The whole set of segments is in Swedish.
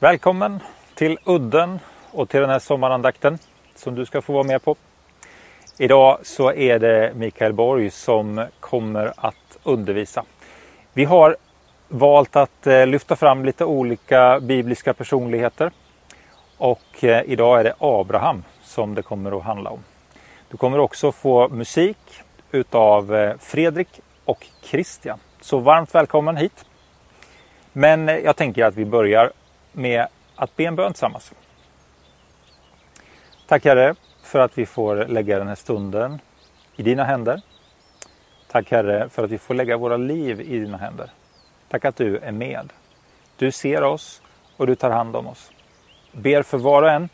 Välkommen till Udden och till den här sommarandakten som du ska få vara med på. Idag så är det Mikael Borg som kommer att undervisa. Vi har valt att eh, lyfta fram lite olika bibliska personligheter. Och eh, idag är det Abraham som det kommer att handla om. Du kommer också få musik utav eh, Fredrik och Christian. Så varmt välkommen hit. Men jag tänker att vi börjar med att be en bön tillsammans. Tack Herre för att vi får lägga den här stunden i dina händer. Tack Herre för att vi får lägga våra liv i dina händer. Tack att du är med. Du ser oss och du tar hand om oss. Ber för var och en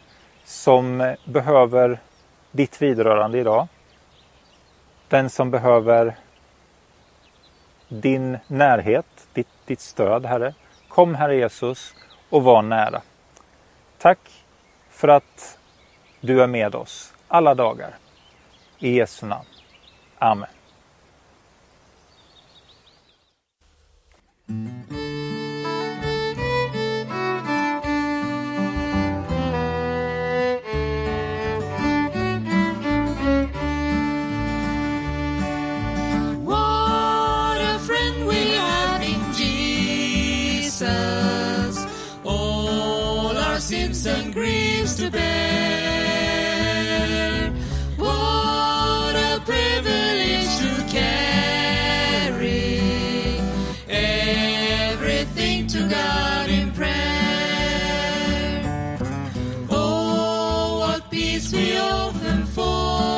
som behöver ditt vidrörande idag. Den som behöver din närhet, ditt, ditt stöd Herre. Kom Herre Jesus och var nära. Tack för att du är med oss alla dagar. I Jesu namn. Amen. grace we often for.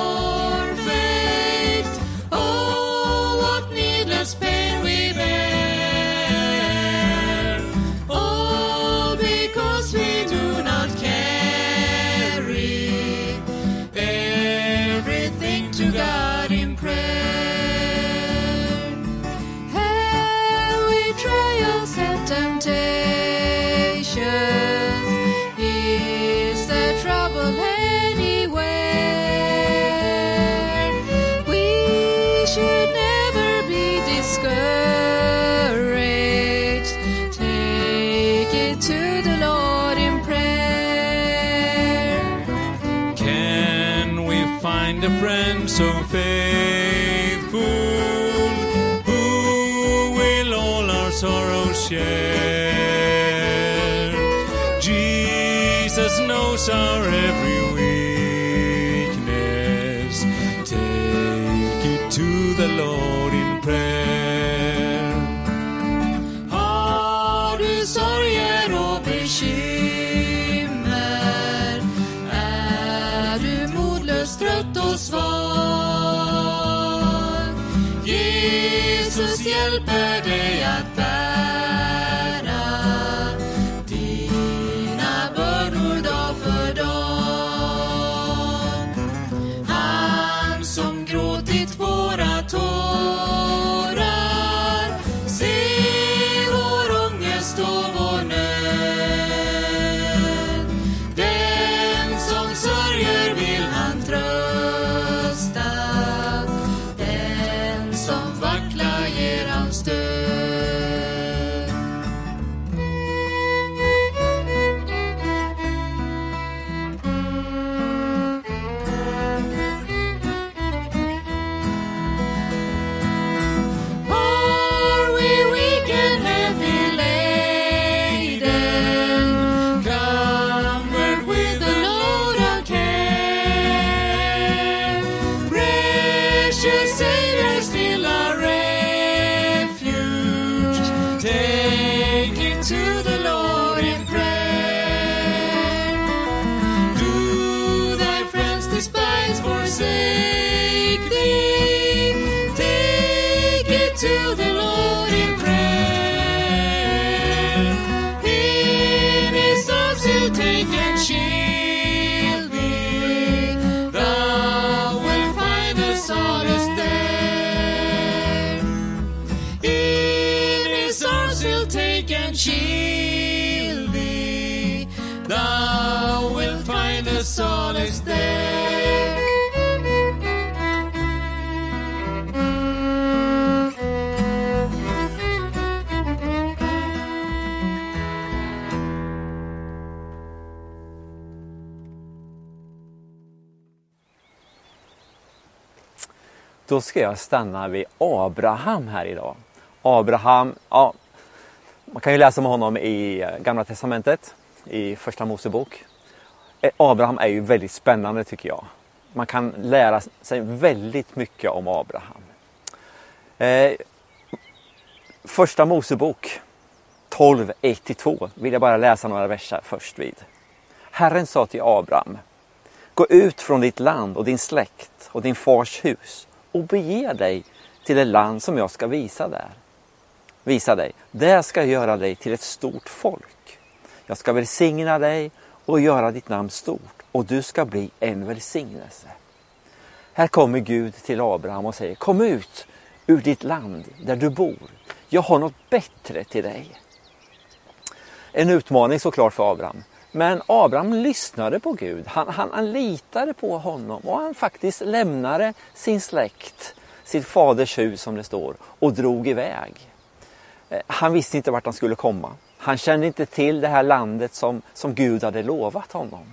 So faithful who will all our sorrows share? Jesus knows our every Jesus hjälper say Då ska jag stanna vid Abraham här idag. Abraham, ja, man kan ju läsa om honom i eh, Gamla Testamentet, i Första Mosebok. Eh, Abraham är ju väldigt spännande tycker jag. Man kan lära sig väldigt mycket om Abraham. Eh, första Mosebok 12, 1-2 vill jag bara läsa några verser först vid. Herren sa till Abraham, gå ut från ditt land och din släkt och din fars hus och bege dig till det land som jag ska visa där. Visa dig. Där ska jag göra dig till ett stort folk. Jag ska välsigna dig och göra ditt namn stort och du ska bli en välsignelse. Här kommer Gud till Abraham och säger Kom ut ur ditt land där du bor. Jag har något bättre till dig. En utmaning såklart för Abraham. Men Abraham lyssnade på Gud. Han, han, han litade på honom och han faktiskt lämnade sin släkt, sitt faders hus som det står, och drog iväg. Eh, han visste inte vart han skulle komma. Han kände inte till det här landet som, som Gud hade lovat honom.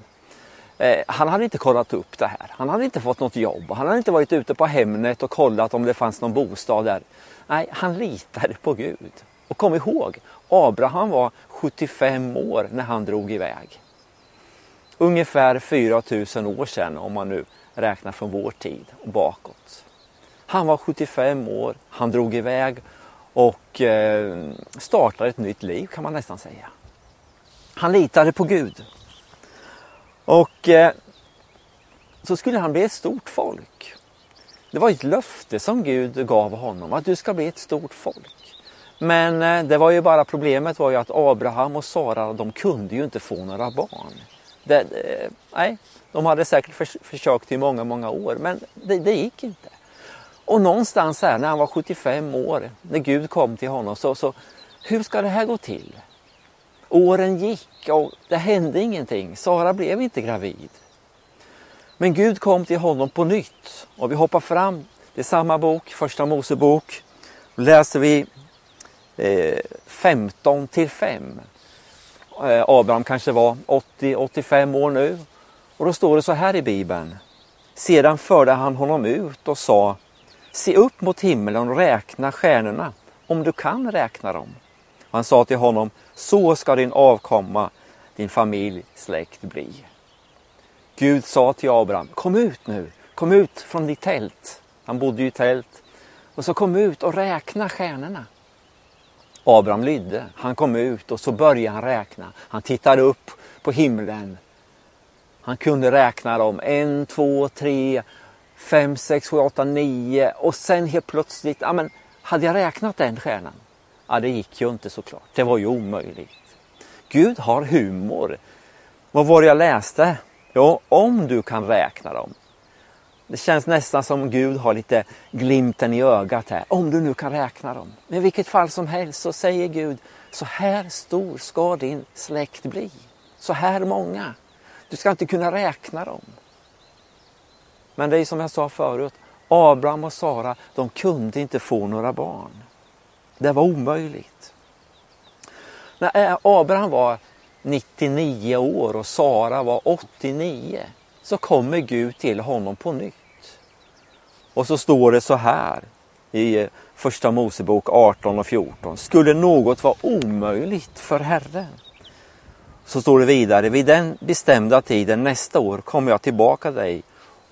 Eh, Han hade inte kollat upp det här. Han hade inte fått något jobb. Han hade inte varit ute på Hemnet och kollat om det fanns någon bostad där. Nej, han litade på Gud. Och kom ihåg, Abraham var 75 år när han drog iväg. Ungefär 4000 år sedan om man nu räknar från vår tid och bakåt. Han var 75 år, han drog iväg och eh, startade ett nytt liv kan man nästan säga. Han litade på Gud. Och eh, så skulle han bli ett stort folk. Det var ett löfte som Gud gav honom, att du ska bli ett stort folk. Men eh, det var ju bara problemet var ju att Abraham och Sara de kunde ju inte få några barn. Det, eh, nej, de hade säkert förs försökt i många, många år men det, det gick inte. Och någonstans här när han var 75 år, när Gud kom till honom, så, så hur ska det här gå till? Åren gick och det hände ingenting. Sara blev inte gravid. Men Gud kom till honom på nytt och vi hoppar fram. Det är samma bok, första Mosebok. Då läser vi 15 till 5. Eh, Abraham kanske var 80-85 år nu. Och då står det så här i Bibeln. Sedan förde han honom ut och sa Se upp mot himlen och räkna stjärnorna, om du kan räkna dem. Och han sa till honom, så ska din avkomma, din familj, släkt bli. Gud sa till Abraham, kom ut nu, kom ut från ditt tält. Han bodde ju i tält. Och så kom ut och räkna stjärnorna. Abraham lydde. Han kom ut och så började han räkna. Han tittade upp på himlen. Han kunde räkna dem. En, två, tre, fem, sex, sju, åtta, nio och sen helt plötsligt, ja men hade jag räknat den stjärnan? Ja det gick ju inte såklart, det var ju omöjligt. Gud har humor. Vad var det jag läste? Jo, om du kan räkna dem. Det känns nästan som Gud har lite glimten i ögat här. Om du nu kan räkna dem. Men i vilket fall som helst så säger Gud, så här stor ska din släkt bli. Så här många. Du ska inte kunna räkna dem. Men det är som jag sa förut, Abraham och Sara, de kunde inte få några barn. Det var omöjligt. När Abraham var 99 år och Sara var 89 så kommer Gud till honom på nytt. Och så står det så här i eh, första Mosebok 18 och 14. Skulle något vara omöjligt för Herren? Så står det vidare, vid den bestämda tiden nästa år kommer jag tillbaka till dig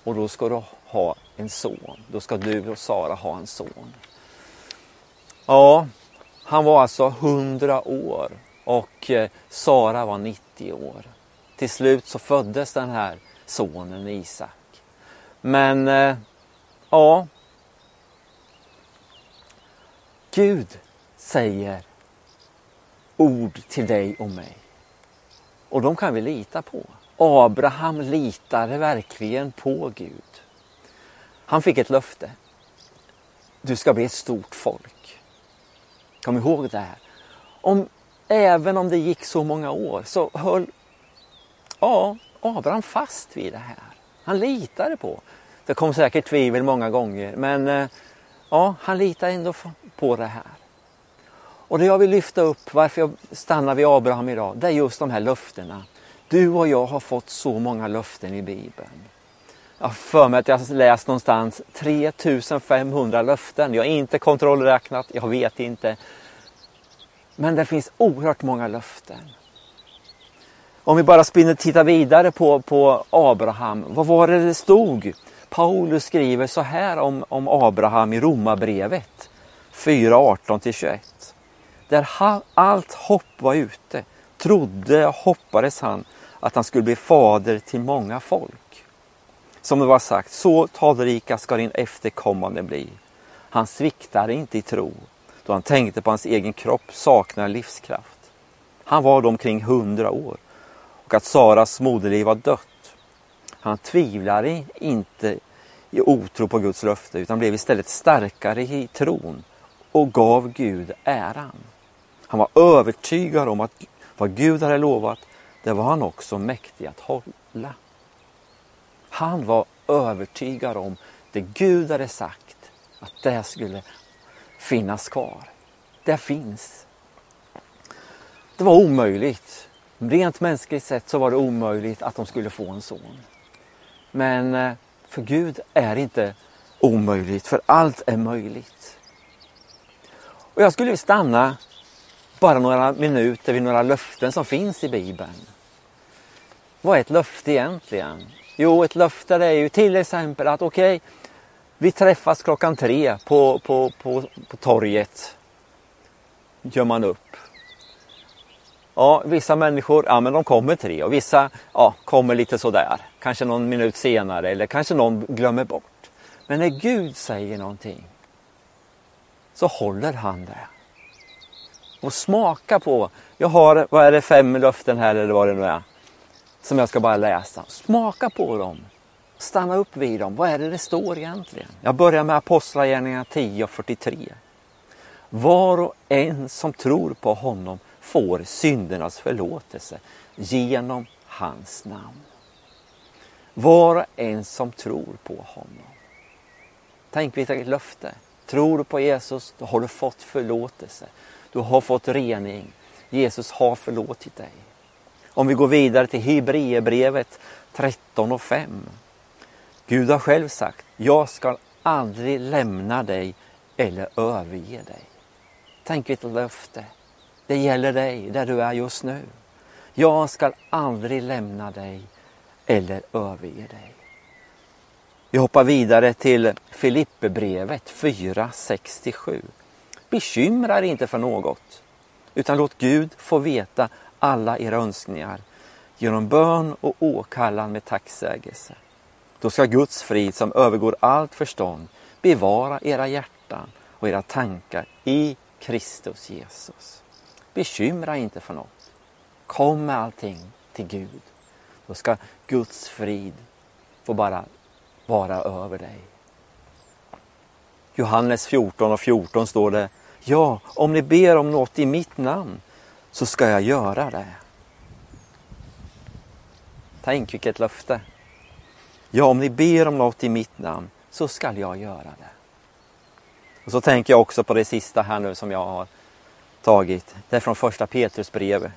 och då ska du ha en son. Då ska du och Sara ha en son. Ja, han var alltså 100 år och eh, Sara var 90 år. Till slut så föddes den här sonen Isak. Men eh, ja, Gud säger ord till dig och mig. Och de kan vi lita på. Abraham litade verkligen på Gud. Han fick ett löfte. Du ska bli ett stort folk. Kom ihåg det här. Om, även om det gick så många år så höll ja, Abraham fast vid det här. Han litade på. Det kom säkert tvivel många gånger men eh, ja, han litade ändå på det här. Och det jag vill lyfta upp, varför jag stannar vid Abraham idag, det är just de här löftena. Du och jag har fått så många löften i Bibeln. Jag har för mig att jag har läst någonstans 3500 löften. Jag har inte kontrollräknat, jag vet inte. Men det finns oerhört många löften. Om vi bara spinner tittar vidare på, på Abraham. Vad var det det stod? Paulus skriver så här om, om Abraham i Romarbrevet 4.18-21. Där ha, allt hopp var ute trodde och hoppades han att han skulle bli fader till många folk. Som det var sagt, så talrika ska din efterkommande bli. Han sviktade inte i tro då han tänkte på hans egen kropp saknar livskraft. Han var då omkring hundra år och att Saras moderliv var dött. Han tvivlade inte i otro på Guds löfte utan blev istället starkare i tron och gav Gud äran. Han var övertygad om att vad Gud hade lovat, det var han också mäktig att hålla. Han var övertygad om det Gud hade sagt, att det skulle finnas kvar. Det finns. Det var omöjligt. Rent mänskligt sett så var det omöjligt att de skulle få en son. Men eh, för Gud är det inte omöjligt, för allt är möjligt. Och jag skulle stanna bara några minuter vid några löften som finns i Bibeln. Vad är ett löfte egentligen? Jo, ett löfte är ju till exempel att okej, okay, vi träffas klockan tre på, på, på, på torget. Gör man upp. Ja, vissa människor, ja men de kommer tre och vissa ja, kommer lite sådär. Kanske någon minut senare eller kanske någon glömmer bort. Men när Gud säger någonting så håller han det. Och smaka på, jag har, vad är det, fem löften här eller vad det nu är. Som jag ska bara läsa. Smaka på dem. Stanna upp vid dem. Vad är det det står egentligen? Jag börjar med Apostlagärningarna 10 och 43. Var och en som tror på honom får syndernas förlåtelse genom hans namn. Var och en som tror på honom. Tänk vilket löfte. Tror du på Jesus, då har du fått förlåtelse. Du har fått rening. Jesus har förlåtit dig. Om vi går vidare till Hebreerbrevet 13 och 5. Gud har själv sagt, jag ska aldrig lämna dig eller överge dig. Tänk vilket löfte. Det gäller dig där du är just nu. Jag ska aldrig lämna dig eller överge dig. Vi hoppar vidare till Filipperbrevet 4.67. Bekymra er inte för något, utan låt Gud få veta alla era önskningar genom bön och åkallan med tacksägelse. Då ska Guds frid som övergår allt förstånd bevara era hjärtan och era tankar i Kristus Jesus. Bekymra inte för något. Kom med allting till Gud. Då ska Guds frid få bara vara över dig. Johannes 14 och 14 står det Ja, om ni ber om något i mitt namn så ska jag göra det. Tänk vilket löfte. Ja, om ni ber om något i mitt namn så ska jag göra det. Och så tänker jag också på det sista här nu som jag har tagit. Det är från första Petrusbrevet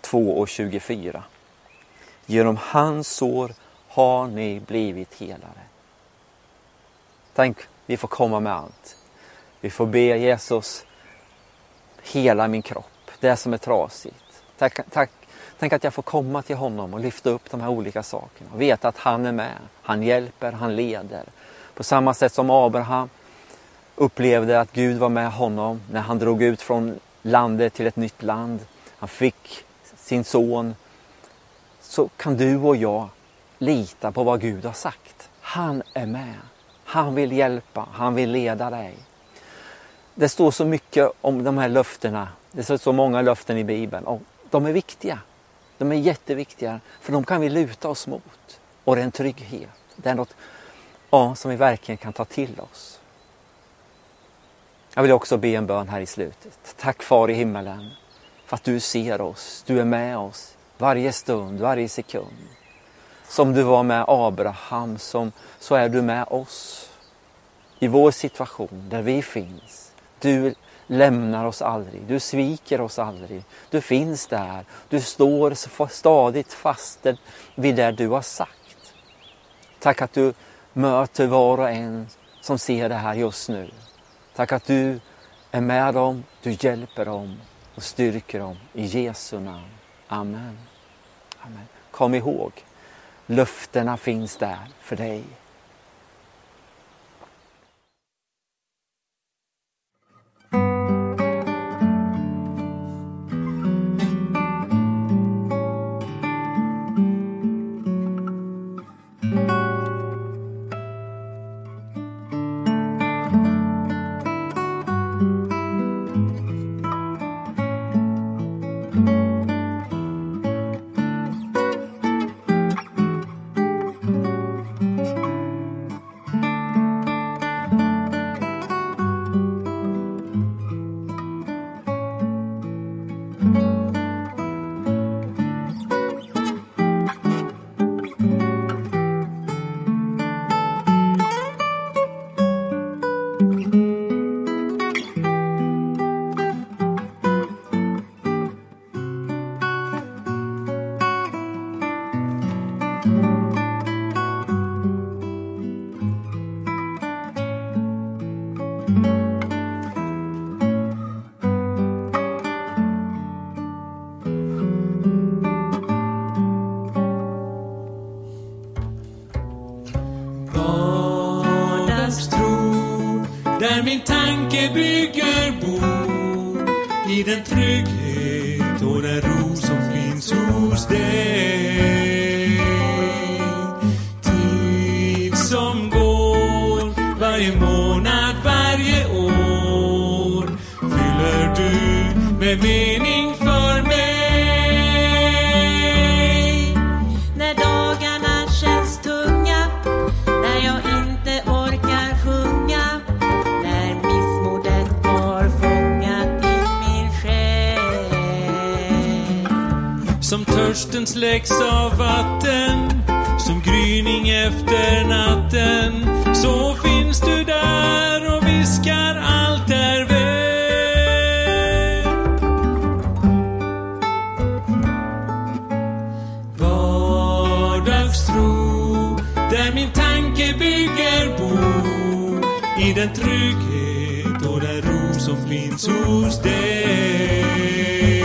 2 och 24. Genom hans sår har ni blivit helare. Tänk, vi får komma med allt. Vi får be Jesus hela min kropp, det som är trasigt. Tack, tack, tänk att jag får komma till honom och lyfta upp de här olika sakerna och veta att han är med. Han hjälper, han leder. På samma sätt som Abraham upplevde att Gud var med honom när han drog ut från landet till ett nytt land. Han fick sin son. Så kan du och jag lita på vad Gud har sagt. Han är med. Han vill hjälpa, han vill leda dig. Det står så mycket om de här löftena. Det står så många löften i Bibeln och de är viktiga. De är jätteviktiga för de kan vi luta oss mot. Och det är en trygghet. Det är något ja, som vi verkligen kan ta till oss. Jag vill också be en bön här i slutet. Tack Far i himmelen för att du ser oss, du är med oss varje stund, varje sekund. Som du var med Abraham, som, så är du med oss i vår situation där vi finns. Du lämnar oss aldrig, du sviker oss aldrig. Du finns där, du står stadigt fast vid det du har sagt. Tack att du möter var och en som ser det här just nu. Tack att du är med dem, du hjälper dem och styrker dem. I Jesu namn. Amen. Amen. Kom ihåg, löftena finns där för dig. min tanke bygger bo. I den trygghet och den ro som finns hos dig. släcks av vatten som gryning efter natten. Så finns du där och viskar allt är väl. Vardagstro, där min tanke bygger bo. I den trygghet och den ro som finns hos dig.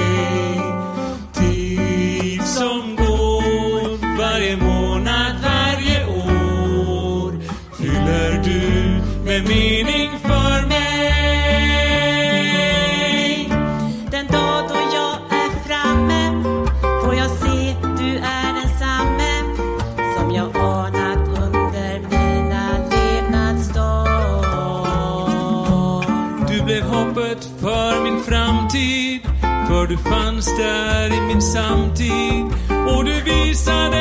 fanns där i min samtid. Och du visade